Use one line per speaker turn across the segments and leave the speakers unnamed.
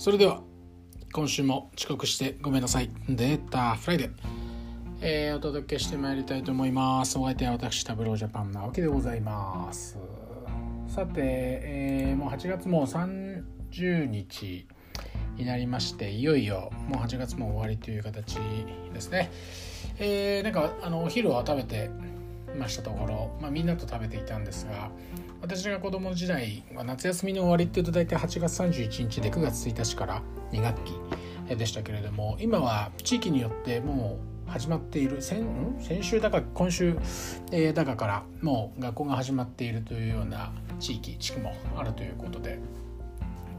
それでは今週も遅刻してごめんなさい。データフライデー、えー、お届けしてまいりたいと思います。お相手は私 Tableau Japan なわけでございます。さて、えー、もう8月も30日になりましていよいよもう8月も終わりという形ですね。えー、なんかあのお昼を食べてましたところ、まあ、みんなと食べていたんですが私が子供時代は夏休みの終わりっていうと大体8月31日で9月1日から2学期でしたけれども今は地域によってもう始まっている先先週だか今週、だかからもう学校が始まっているというような地域地区もあるということで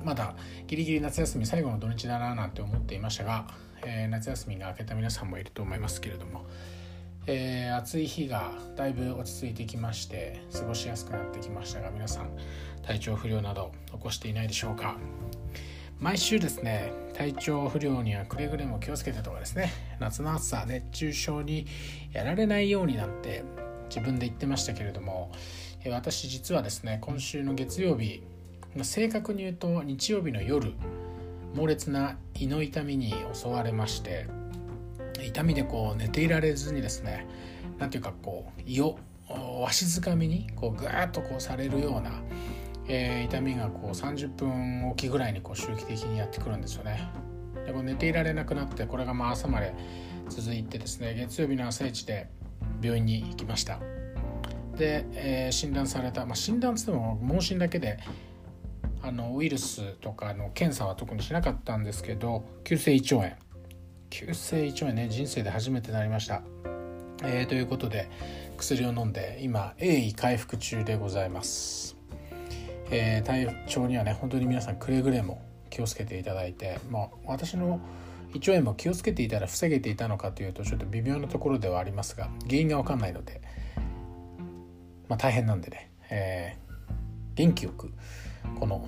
まだギリギリ夏休み最後の土日だななんて思っていましたが、えー、夏休みが明けた皆さんもいると思いますけれどもえー、暑い日がだいぶ落ち着いてきまして過ごしやすくなってきましたが皆さん体調不良など起こしていないでしょうか？毎週ですね体調不良にはくれぐれも気をつけてとかですね夏の暑さ熱中症にやられないようになんて自分で言ってましたけれども私実はですね今週の月曜日正確に言うと日曜日の夜猛烈な胃の痛みに襲われまして痛みでこう寝ていられずにですね何ていうかこう胃をわしづかみにこうぐーっとこうされるような、えー、痛みがこう30分おきぐらいにこう周期的にやってくるんですよね。でも寝ていられなくなってこれがまあ朝まで続いてですね月曜日の朝一で病院に行きました。で、えー、診断された、まあ、診断つっても問診だけであのウイルスとかの検査は特にしなかったんですけど急性胃腸炎急性胃腸炎ね人生で初めてなりました、えー、ということで薬を飲んで今鋭意回復中でございます、えー、体調にはね本当に皆さんくれぐれも気をつけていただいて、まあ、私の胃腸炎も気をつけていたら防げていたのかというとちょっと微妙なところではありますが原因が分かんないので、まあ、大変なんでね、えー、元気よくこの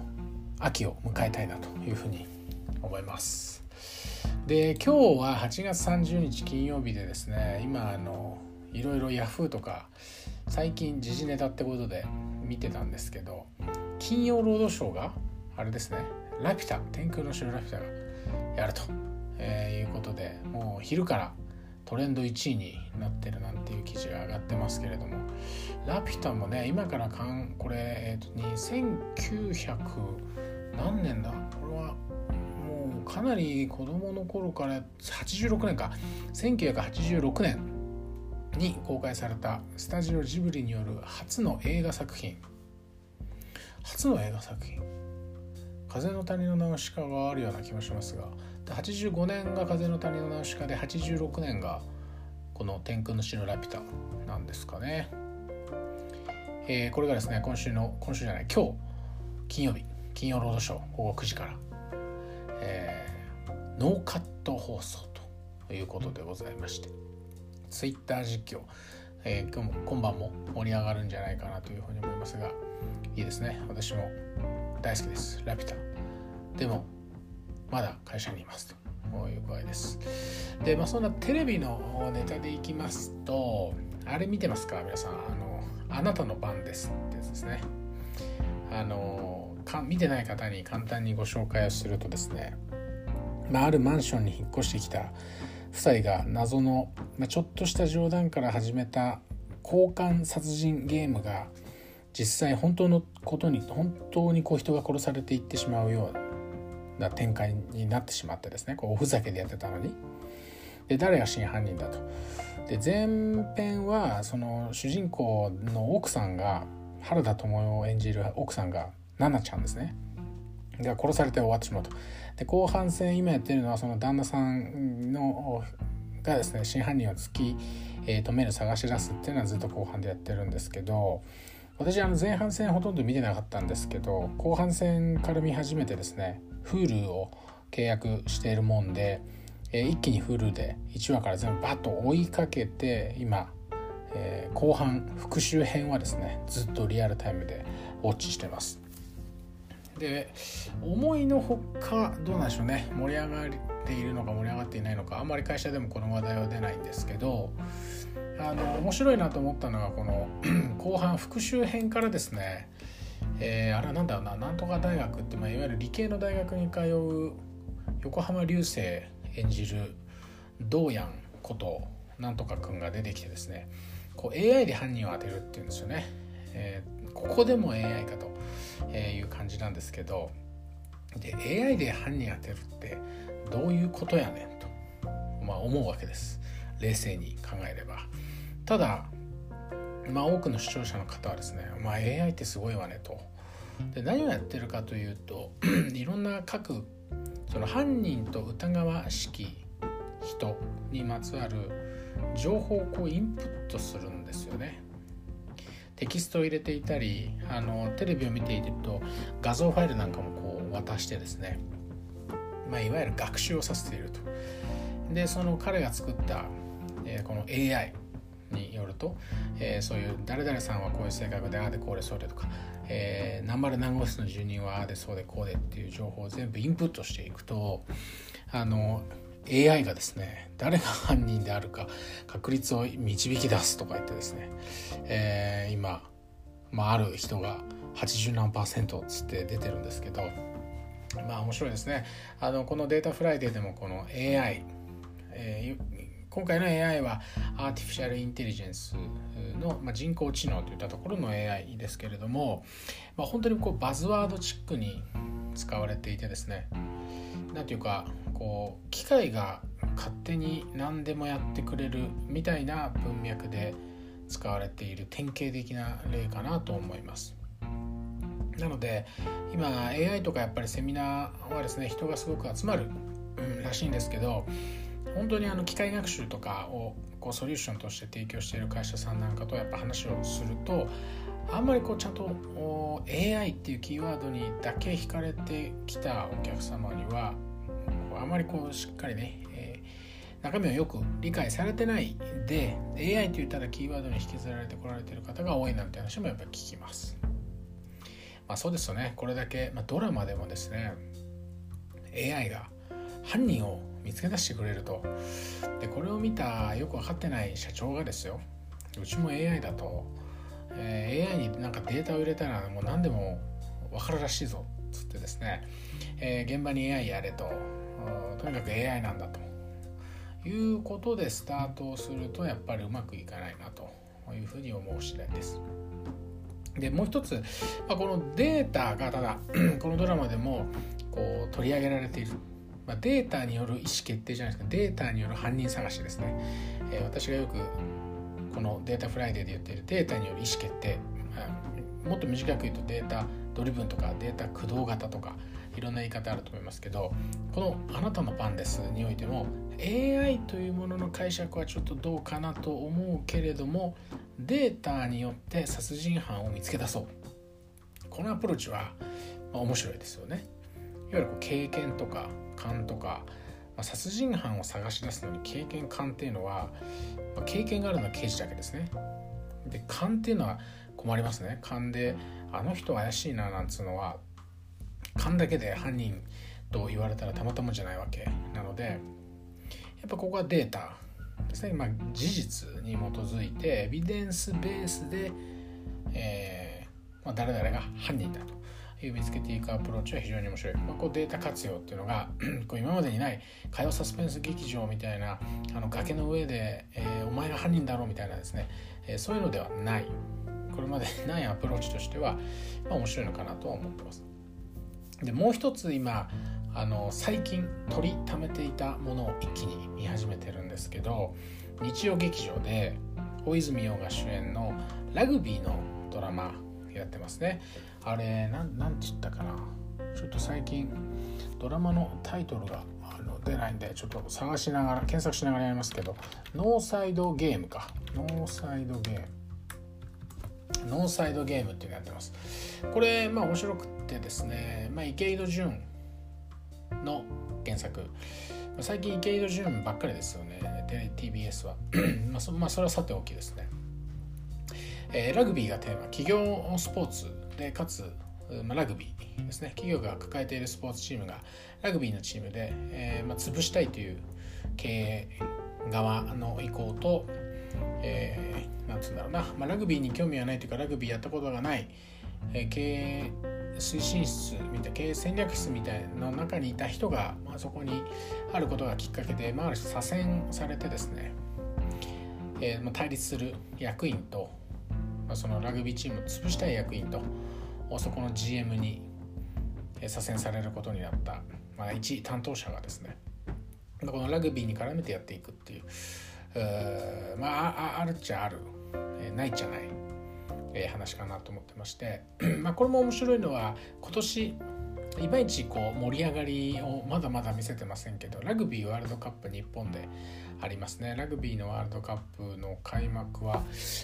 秋を迎えたいなというふうに思います。で今日は8月30日金曜日でですね今あのいろいろヤフーとか最近時事ネタってことで見てたんですけど金曜ロードショーがあれですね「ラピュタ天空の城ラピュタ」がやると、えー、いうことでもう昼からトレンド1位になってるなんていう記事が上がってますけれどもラピュタもね今からかんこれ、えーと、と2900何年だ？これはかなり子供の頃から86年か。1986年に公開されたスタジオジブリによる初の映画作品。初の映画作品「風の谷のナウシカ」があるような気もしますが85年が「風の谷のナウシカ」で86年がこの「天空の城ラピュタ」なんですかね、えー、これがですね今週の今週じゃない今日金曜日。金曜ロードショー午後9時から。えー、ノーカット放送ということでございましてツイッター実況、えー、今日も今晩も盛り上がるんじゃないかなというふうに思いますがいいですね。私も大好きです。ラピュタ。でもまだ会社にいます。という具合です。でまあそんなテレビのネタでいきますとあれ見てますか？皆さん。あのあなたの番ですってやつですね。あのか見てない方に簡単にご紹介をするとですね、まあ、あるマンションに引っ越してきた夫妻が謎の、まあ、ちょっとした冗談から始めた交換殺人ゲームが実際本当のことに本当にこう人が殺されていってしまうような展開になってしまってですねこうおふざけでやってたのに。で誰が真犯人だと。で前編はその主人公の奥さんが原田知世を演じる奥さんが奈々ちゃんですね。が殺されて終わってしまうと。で後半戦今やってるのはその旦那さんのがですね真犯人を突き、えー、止める探し出すっていうのはずっと後半でやってるんですけど私あの前半戦ほとんど見てなかったんですけど後半戦から見始めてですね Hulu を契約しているもんで、えー、一気に Hulu で1話から全部バッと追いかけて今、え、後半復習編はですねずっとリアルタイムでウォッチしてます。で思いのほかどうなんでしょうね。盛り上がっているのか盛り上がっていないのか。あんまり会社でもこの話題は出ないんですけどあの面白いなと思ったのがこの 後半復習編からですね、えー、あれは何だろうな。なんとか大学って、まあ、いわゆる理系の大学に通う横浜流星演じる道やんことなんとかくんが出てきてですね。こう AI で犯人を当てるっていうんですよね、えー、ここでも AI かという感じなんですけどで AI で犯人当てるってどういうことやねんと、まあ、思うわけです。冷静に考えれば。ただまあ多くの視聴者の方はですね、まあ、AI ってすごいわねと。で何をやってるかというと いろんな各その犯人と疑わしき人にまつわる情報をこうインプットするんですよね。テキストを入れていたりあのテレビを見ていると画像ファイルなんかもこう渡してですね、まあ、いわゆる学習をさせていると。でその彼が作った、えー、この AI によると、えー、そういう誰々さんはこういう性格でああでこうでそうでとか、えー、何丸何号室の住人はああでそうでこうでっていう情報を全部インプットしていくとあの AI がですね誰が犯人であるか確率を導き出すとか言ってですね、えー、今、まあ、ある人が80何パーセントっつって出てるんですけどまあ面白いですね。あのこのデータフライデーでもこの AI、えー、今回の AI は Artificial Intelligence の、まあ、人工知能といったところの AI ですけれども、まあ、本当にこうバズワードチックに使われていてですね何ていうかこう機械が勝手に何でもやってくれるみたいな文脈で使われている典型的な例かなと思います。なので今 AI とかやっぱりセミナーはですね人がすごく集まるうんらしいんですけど本当にあの機械学習とかをこうソリューションとして提供している会社さんなんかとやっぱ話をするとあんまりこうちゃんと AI っていうキーワードにだけ惹かれてきたお客様にはあまりこうしっかりね、えー、中身をよく理解されてないで AI と言ったらキーワードに引きずられてこられてる方が多いなんて話もやっぱり聞きます。まあ、そうですよね。これだけ、まあ、ドラマでもですね AI が犯人を見つけ出してくれると。でこれを見たよく分かってない社長がですようちも AI だと、えー、AI になんかデータを入れたらもう何でも分かるらしいぞっつってですね、えー、現場に AI やれと。とにかく AI なんだということでスタートをするとやっぱりうまくいかないなというふうに思う次第です。でもう一つ、まあ、このデータがただ このドラマでもこう取り上げられている。まあ、データによる意思決定じゃないですかデータによる犯人探しですね、えー、私がよくこのデータフライデーで言っているデータによる意思決定、まあ、もっと短く言うとデータドリブンとかデータ駆動型とかいろんな言い方あると思いますけどこの「あなたの番です」においても AI というものの解釈はちょっとどうかなと思うけれどもデータによって殺人犯を見つけ出そうこのアプローチは面白いですよねいわゆるこう経験とか勘とか、まあ、殺人犯を探し出すのに経験勘っていうのは、まあ、経験があるのは刑事だけですね。で勘っていうのは困りますね。勘であの人怪しいななんつうのは勘だけで犯人と言われたらたまたまじゃないわけなのでやっぱここはデータですね、まあ、事実に基づいてエビデンスベースで、えーまあ、誰々が犯人だと見つけていくアプローチは非常に面白い、まあ、こうデータ活用っていうのが こう今までにない火曜サスペンス劇場みたいなあの崖の上で、えー、お前が犯人だろうみたいなですね、えー、そういうのではない。これまでないアプローチとしては、まあ、面白いのかなとは思ってます。でもう一つ今あの最近取りためていたものを一気に見始めてるんですけど日曜劇場で大泉洋が主演のラグビーのドラマやってますね。あれなんなんて言ったかな。ちょっと最近ドラマのタイトルがあの出ないんでちょっと探しながら検索しながらやりますけどノーサイドゲームか。ノーサイドゲーム。ノーサイドゲームっていうのやってます。これまあ面白くてですね、まあ、池井戸潤の原作。最近池井戸潤ばっかりですよね。TBS は。まあそまあそれはさておきですね。えー、ラグビーがテーマ。企業スポーツでかつ、まあ、ラグビーですね。企業が抱えているスポーツチームがラグビーのチームで、えーまあ、潰したいという経営側の意向と、えー、なんつうんだろうな、まあ、ラグビーに興味はないというかラグビーやったことがない、えー、経営推進室みたいな経営戦略室みたいな中にいた人が、まあ、そこにあることがきっかけで、まあ、ある種左遷されてですね、えーまあ、対立する役員と、まあ、そのラグビーチームを潰したい役員とそこの GM に左遷されることになった、まあ、一担当者がですねこのラグビーに絡めてやっていくっていうまああるっちゃある、えー、ないっちゃない、えー、話かなと思ってまして。まあこれも面白いのは今年いまいちこう盛り上がりをまだまだ見せてませんけどラグビーワールドカップ日本でありますね。ラグビーのワールドカップの開幕は、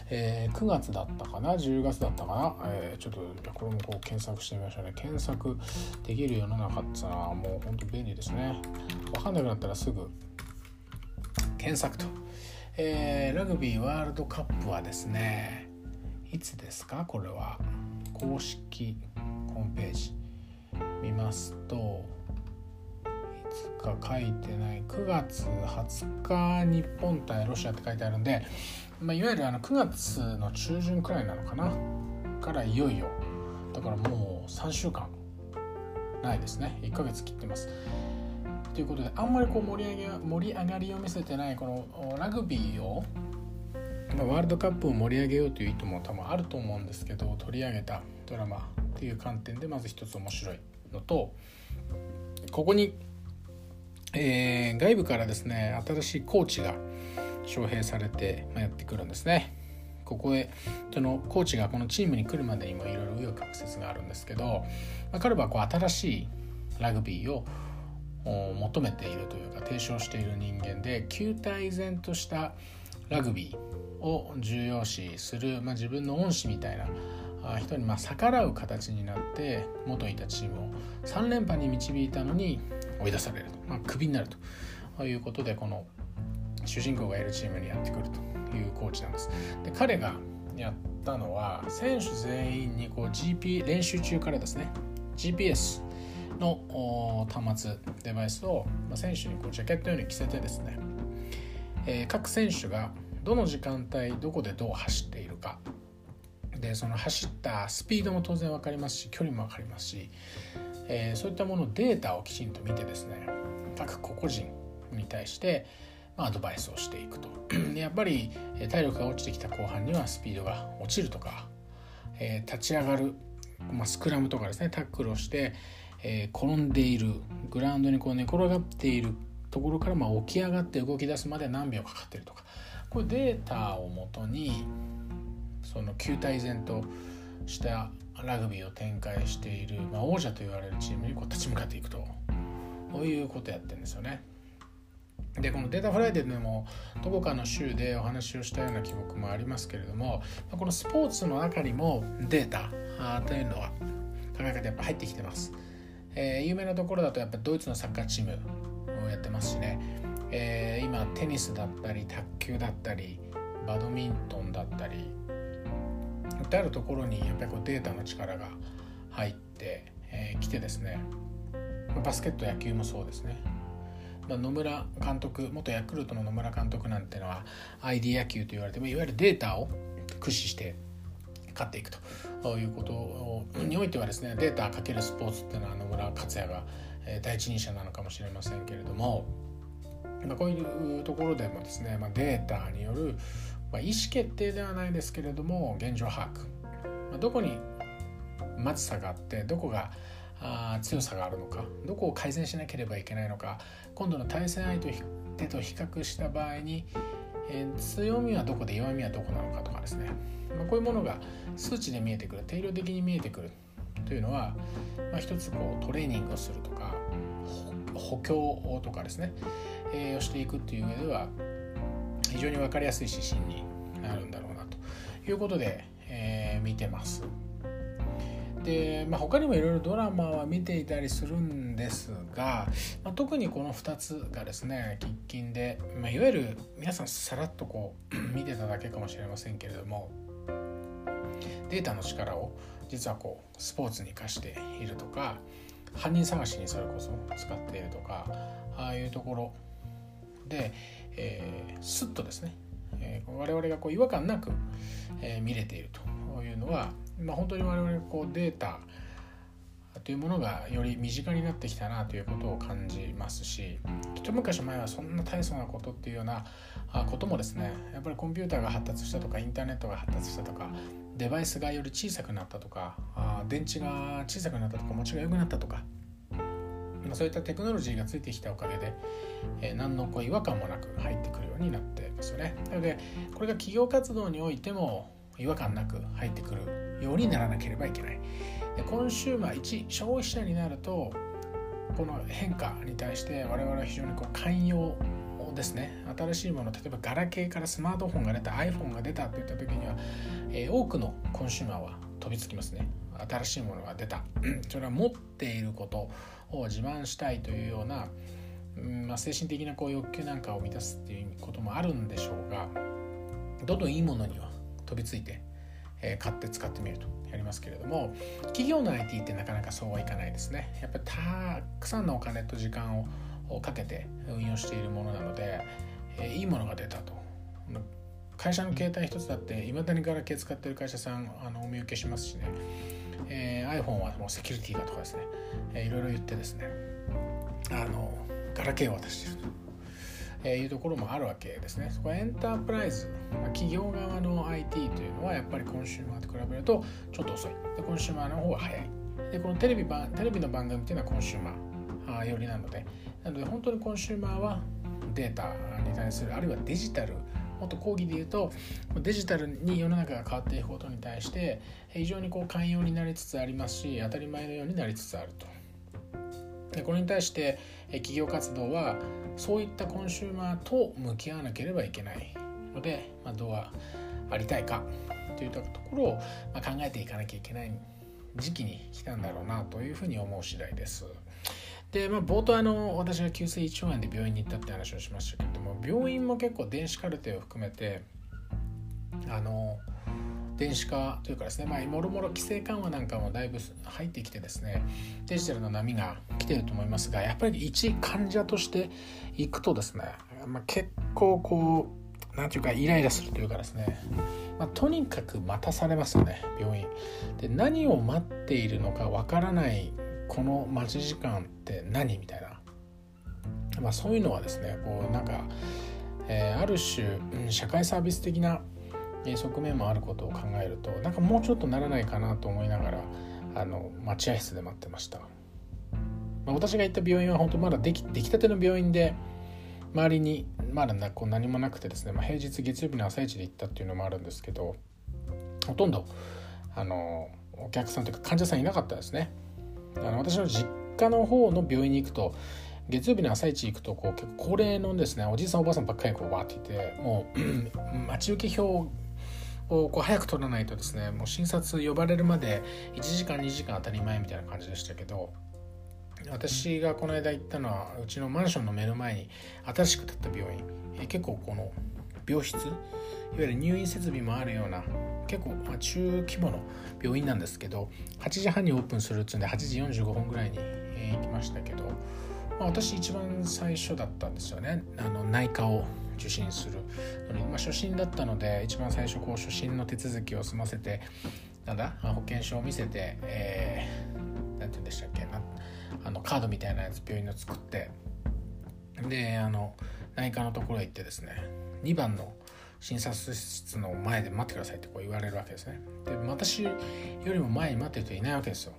えー、9月だったかな？10月だったかな、えー、ちょっとこれもこう検索してみましょうね。検索できる世の中ってのはもう本当便利ですね。分かんなくなったらすぐ検索と、えー、ラグビーワールドカップはですねいつですか？これは。公式ホームページ。見ますといつか書いてない。9月20日日本対ロシアって書いてあるんで、まあ、いわゆるあの9月の中旬くらいなのかな？からいよいよ。だからもう3週間。ないですね。1ヶ月切ってます。ということであんまりこう盛り上げ盛り上がりを見せてないこのラグビーをまワールドカップを盛り上げようという意図も多分あると思うんですけど取り上げたドラマっていう観点でまず一つ面白いのとここに、えー、外部からですね新しいコーチが招聘されて、まあ、やってくるんですね。ここへそのコーチがこのチームに来るまでにもいろいろ紆余曲折があるんですけど、まあ、彼はこう新しいラグビーを求めているというか提唱している人間で球体然としたラグビーを重要視する、まあ、自分の恩師みたいな人にま逆らう形になって元いたチームを3連覇に導いたのに追い出されると、まあ、クビになるということでこの主人公がいるチームにやってくるというコーチなんです。で彼がやったのは選手全員にこう GP 練習中からですね GPS の端末デバイスを選手にこうジャケットのように着せてですね、えー、各選手がどの時間帯どこでどう走っているか。でその走ったスピードも当然分かりますし距離も分かりますし、えー、そういったものデータをきちんと見てですね。各個々人に対して、まあ、アドバイスをしていくと。やっぱり体力が落ちてきた後半にはスピードが落ちるとか、えー、立ち上がる、まあ、スクラムとかですねタックルをして、えー、転んでいるグラウンドにこう寝転がっているところからまあ起き上がって動き出すまで何秒かかってるとかこれデータをもとにその旧態然としたラグビーを展開している、まあ、王者と言われるチームにこう立ち向かっていくとこういうことやってるんですよね。でこのデータフライデーでもどこかの週でお話をしたような記憶もありますけれどもこのスポーツの中にもデータというのは考え方やっぱ入ってきてます。えー、有名なところだとやっぱドイツのサッカーチームをやってますしね、えー、今テニスだったり卓球だったりバドミントンだったりってあるところにやっぱりこうデータの力が入ってき、えー、てですね。バスケット野球もそうですね。野村監督元ヤクルトの野村監督なんてのは ID 野球と言われてもいわゆるデータを駆使して勝っていくということにおいてはですねデータかけるスポーツっていうのは野村克也が第一人者なのかもしれませんけれども、まあ、こういうところでもですね、まあ、データによるまあ、意思決定ではないですけれども現状把握、まあ、どこにまずさがあってどこがあ強さがあるのかどこを改善しなければいけないのか今度の対戦相手と比較した場合に、えー、強みはどこで弱みはどこなのかとかですね、まあ、こういうものが数値で見えてくる定量的に見えてくるというのは、まあ、一つこうトレーニングをするとか補強をとかですね、えー、をしていくっていう上では非常に分かりやすい指針になるんだろうなということで、えー、見てます。で、まあ、他にもいろいろドラマは見ていたりするんですが、まあ、特にこの2つがですね喫緊で、まあ、いわゆる皆さんさらっとこう 見てただけかもしれませんけれどもデータの力を実はこうスポーツに生かしているとか犯人探しにそれこそ使っているとかああいうところで、えー、スッとですね、えー、我々がこう違和感なく、えー、見れているというのはまあ、本当に我々こうデータというものがより身近になってきたなということを感じますし一昔前はそんな大層なことっていうようなこともですねやっぱりコンピューターが発達したとかインターネットが発達したとかデバイスがより小さくなったとか電池が小さくなったとか持ちが良くなったとかそういったテクノロジーがついてきたおかげで、えー、何のこう違和感もなく入ってくるようになってますよね。なのでこれが企業活動においても違和感なく入ってくるようにならなければいけない。でコンシューマー一消費者になるとこの変化に対して我々は非常にこう寛容ですね。新しいもの例えばガラケーからスマートフォンが出た iPhone が出たといった時には、えー、多くのコンシューマーは飛びつきますね。新しいものが出た。それは持っていることを自慢したいというような、うんまあ、精神的なこう欲求なんかを満たすっていうこともあるんでしょうがどんどんいいものには飛びついて、え、買って使ってみるとやりますけれども企業の IT ってなかなかそうはいかないですね。やっぱりたくさんのお金と時間をかけて運用しているものなので、え、いいものが出たと。会社の携帯一つだっていまだにガラケー使ってる会社さんあのお見受けしますしね、えー、iPhone はもうセキュリティがとかですね、えー、いろいろ言ってですね。あのガラケーを渡してると。えいうところもあるわけですね。そこはエンタープライズ、まあ、企業側の IT というのはやっぱりコンシューマーと比べるとちょっと遅い。でコンシューマーの方が早い。でこのテレビテレビの番組っていうのはコンシューマー寄りなのでなので本当にコンシューマーはデータに対するあるいはデジタルもっと広義で言うとデジタルに世の中が変わっていくことに対して非常にこう寛容になりつつありますし当たり前のようになりつつあると。でこれに対して企業活動はそういったコンシューマーと向き合わなければいけないので、まあ、どうありたいかといったところを、ま考えていかなきゃいけない時期に来たんだろうなというふうに思う次第です。で、まあ、冒頭あの私が急性胃腸炎で病院に行ったって話をしましたけども病院も結構電子カルテを含めてあの電子化というかですね、まあ、もろもろ規制緩和なんかもだいぶ入ってきてですねデジタルの波が来てると思いますがやっぱり一患者として行くとですね、まあ、結構こう何て言うかイライラするというかですね、まあ、とにかく待たされますよね病院。で何を待っているのかわからないこの待ち時間って何みたいな、まあ、そういうのはですねこうなんか、えー、ある種社会サービス的な側面もあることを考えるとなんかもうちょっとならないかなと思いながらあの待合室で待ってました、まあ、私が行った病院は本当まだできできたての病院で周りにまだこう何もなくてですね、まあ、平日月曜日の朝一で行ったっていうのもあるんですけどほとんどあのお客さんというか患者さんいなかったですね。あの私の実家の方の病院に行くと月曜日の朝一行くとこう結構高齢のですねおじいさんおばあさんばっかりこうわっていてもう待ち受け表をこう早く取らないとですねもう診察呼ばれるまで1時間2時間当たり前みたいな感じでしたけど私がこの間行ったのはうちのマンションの目の前に新しく建った病院。え結構この病室いわゆる入院設備もあるような結構ま中規模の病院なんですけど8時半にオープンするっつうんで8時45分ぐらいに、行きましたけど、まあ、私一番最初だったんですよね。あの内科を受診する。のに、まあ、初診だったので一番最初こう初診の手続きを済ませてなんだ保険証を見せて、えー、なんて言うんでしたっけなあのカードみたいなやつ病院の作ってであの内科のところへ行ってですね2番の診察室の前で待ってくださいってこう言われるわけですね。で私よりも前に待ってる人いないわけですよ。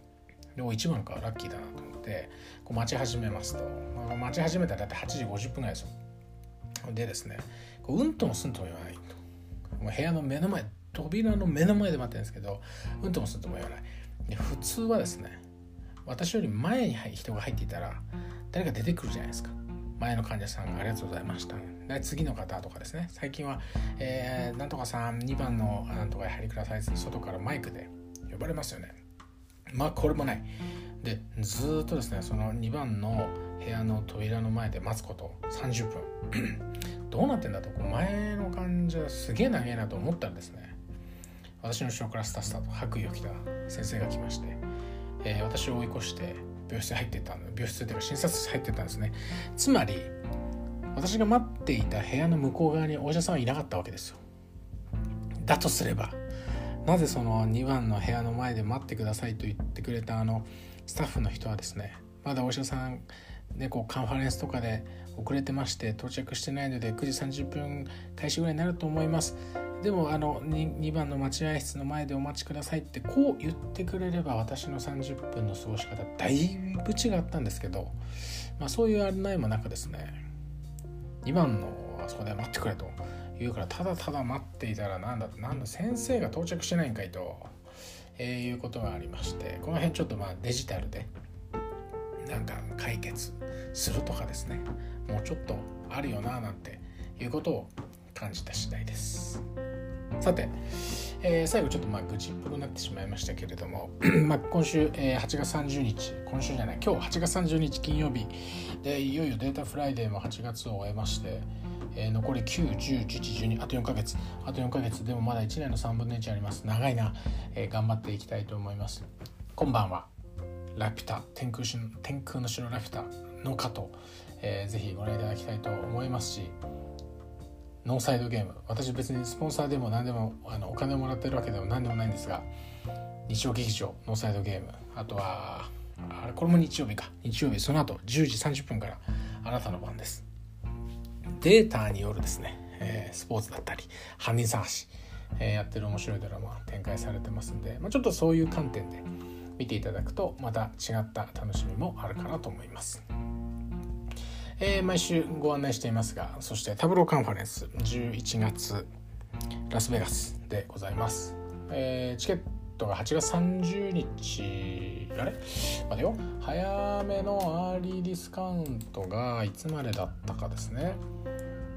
でも1番かラッキーだなと思ってこう待ち始めますと、まあ、待ち始めたら大体8時50分ぐらいですよ。でですねこううんともすんとも言わないと。もう部屋の目の前扉の目の前で待ってるんですけどうんともすんとも言わない。で普通はですね私より前に人が入っていたら誰か出てくるじゃないですか。前の患者さんがありがとうございました。で次の方とかですね。最近は、えー、なんとかさん2番のなんとか入りください。外からマイクで呼ばれますよね。まあこれもない。でずっとですねその2番の部屋の扉の前で待つこと。30分。どうなってんだとこう前の患者すげえ長いなと思ったらですね。私の後ろからスタスタと白衣を着た先生が来まして、えー、私を追い越して病室入ってた病室というか診察室入ってたんですね。つまり私が待っていた部屋の向こう側にお医者さんはいなかったわけですよ。だとすればなぜその2番の部屋の前で待ってくださいと言ってくれたあのスタッフの人はですねまだお医者さんね、こうカンファレンスとかで遅れてまして到着してないので9時30分開始ぐらいになると思います。でもあの 2, 2番の待合室の前でお待ちくださいってこう言ってくれれば私の30分の過ごし方だいぶ違ったんですけど、まあ、そういう案内もなくですね2番のあそこで待ってくれと言うからただただ待っていたらなんだなんだ先生が到着してないんかいと、えー、いうことがありましてこの辺ちょっとまあデジタルでなんか解決するとかですねもうちょっとあるよななんていうことを感じた次第です。さて、えー、最後ちょっとまあ愚痴っぽくなってしまいましたけれども まあ今週、えー、8月30日今週じゃない今日8月30日金曜日でいよいよデータフライデーも8月を終えましてえー、残り9、10、11、12あと4ヶ月。あと4ヶ月。でもまだ1年の3分の1あります。長いな、えー、頑張っていきたいと思います。こんばんは。ラピュタ天空天空の城ラピュタのかと、えー、ぜひご覧いただきたいと思いますしノーサイドゲーム。私別にスポンサーでも何でもあのお金をもらってるわけでも何でもないんですが日曜劇場ノーサイドゲーム。あとはあれこれも日曜日か。日曜日その後10時30分からあなたの番です。データによるですね、えー、スポーツだったり犯人探し、えー、やってる面白いドラマ展開されてますんで、まあ、ちょっとそういう観点で見ていただくとまた違った楽しみもあるかなと思います。えー、毎週ご案内していますがそして Tableau Conference 11月ラスベガスでございます、えー、チケットが8月30日あれ？待てよ。早めの early discount がいつまでだったかですね。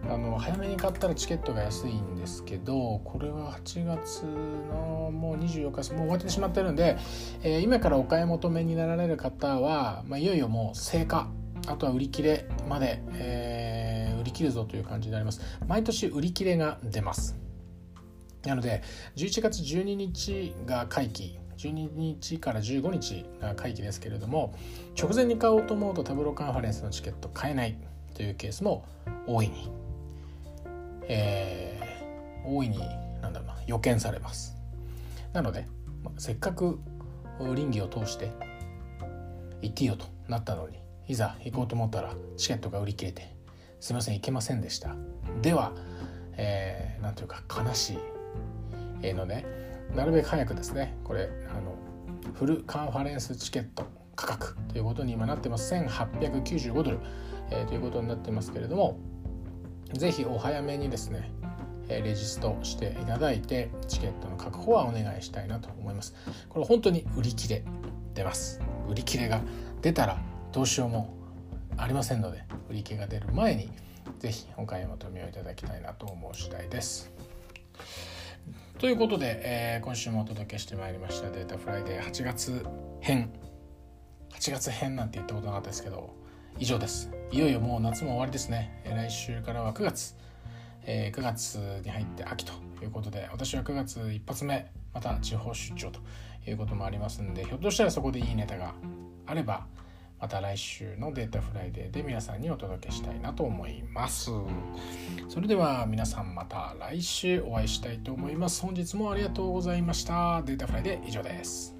あの早めに買ったらチケットが安いんですけどこれは8月のもう24日もう終わってしまってるんで、えー、今からお買い求めになられる方は、まあ、いよいよもう成果あとは売り切れまで、えー、売り切るぞという感じになります。毎年売り切れが出ます。なので11月12日が会期12日から15日が会期ですけれども直前に買おうと思うとタブローカンファレンスのチケット買えないというケースも大いに。えー、大いになんだろうな予見されます。なので、まあ、せっかく倫理を通して行っていいよとなったのにいざ行こうと思ったらチケットが売り切れてすいません行けませんでした。では、えー、なんというか悲しいのでなるべく早くですねこれあのフルカンファレンスチケット価格ということに今なってます。1895ドル、えー、ということになってますけれどもぜひお早めにですねレジストしていただいてチケットの確保はお願いしたいなと思います。これ本当に売り切れ出ます。売り切れが出たらどうしようもありませんので売り切れが出る前にぜひお買い求めをいただきたいなと思う次第です。ということで、えー、今週もお届けしてまいりましたデータフライデー。8月編。8月編なんて言ったことなかったですけど以上です。いよいよもう夏も終わりですね。来週からは9月、えー、9月に入って秋ということで私は9月一発目また地方出張ということもありますんでひょっとしたらそこでいいネタがあればまた来週のデータフライデーで皆さんにお届けしたいなと思います。それでは皆さんまた来週お会いしたいと思います。本日もありがとうございました。データフライデー以上です。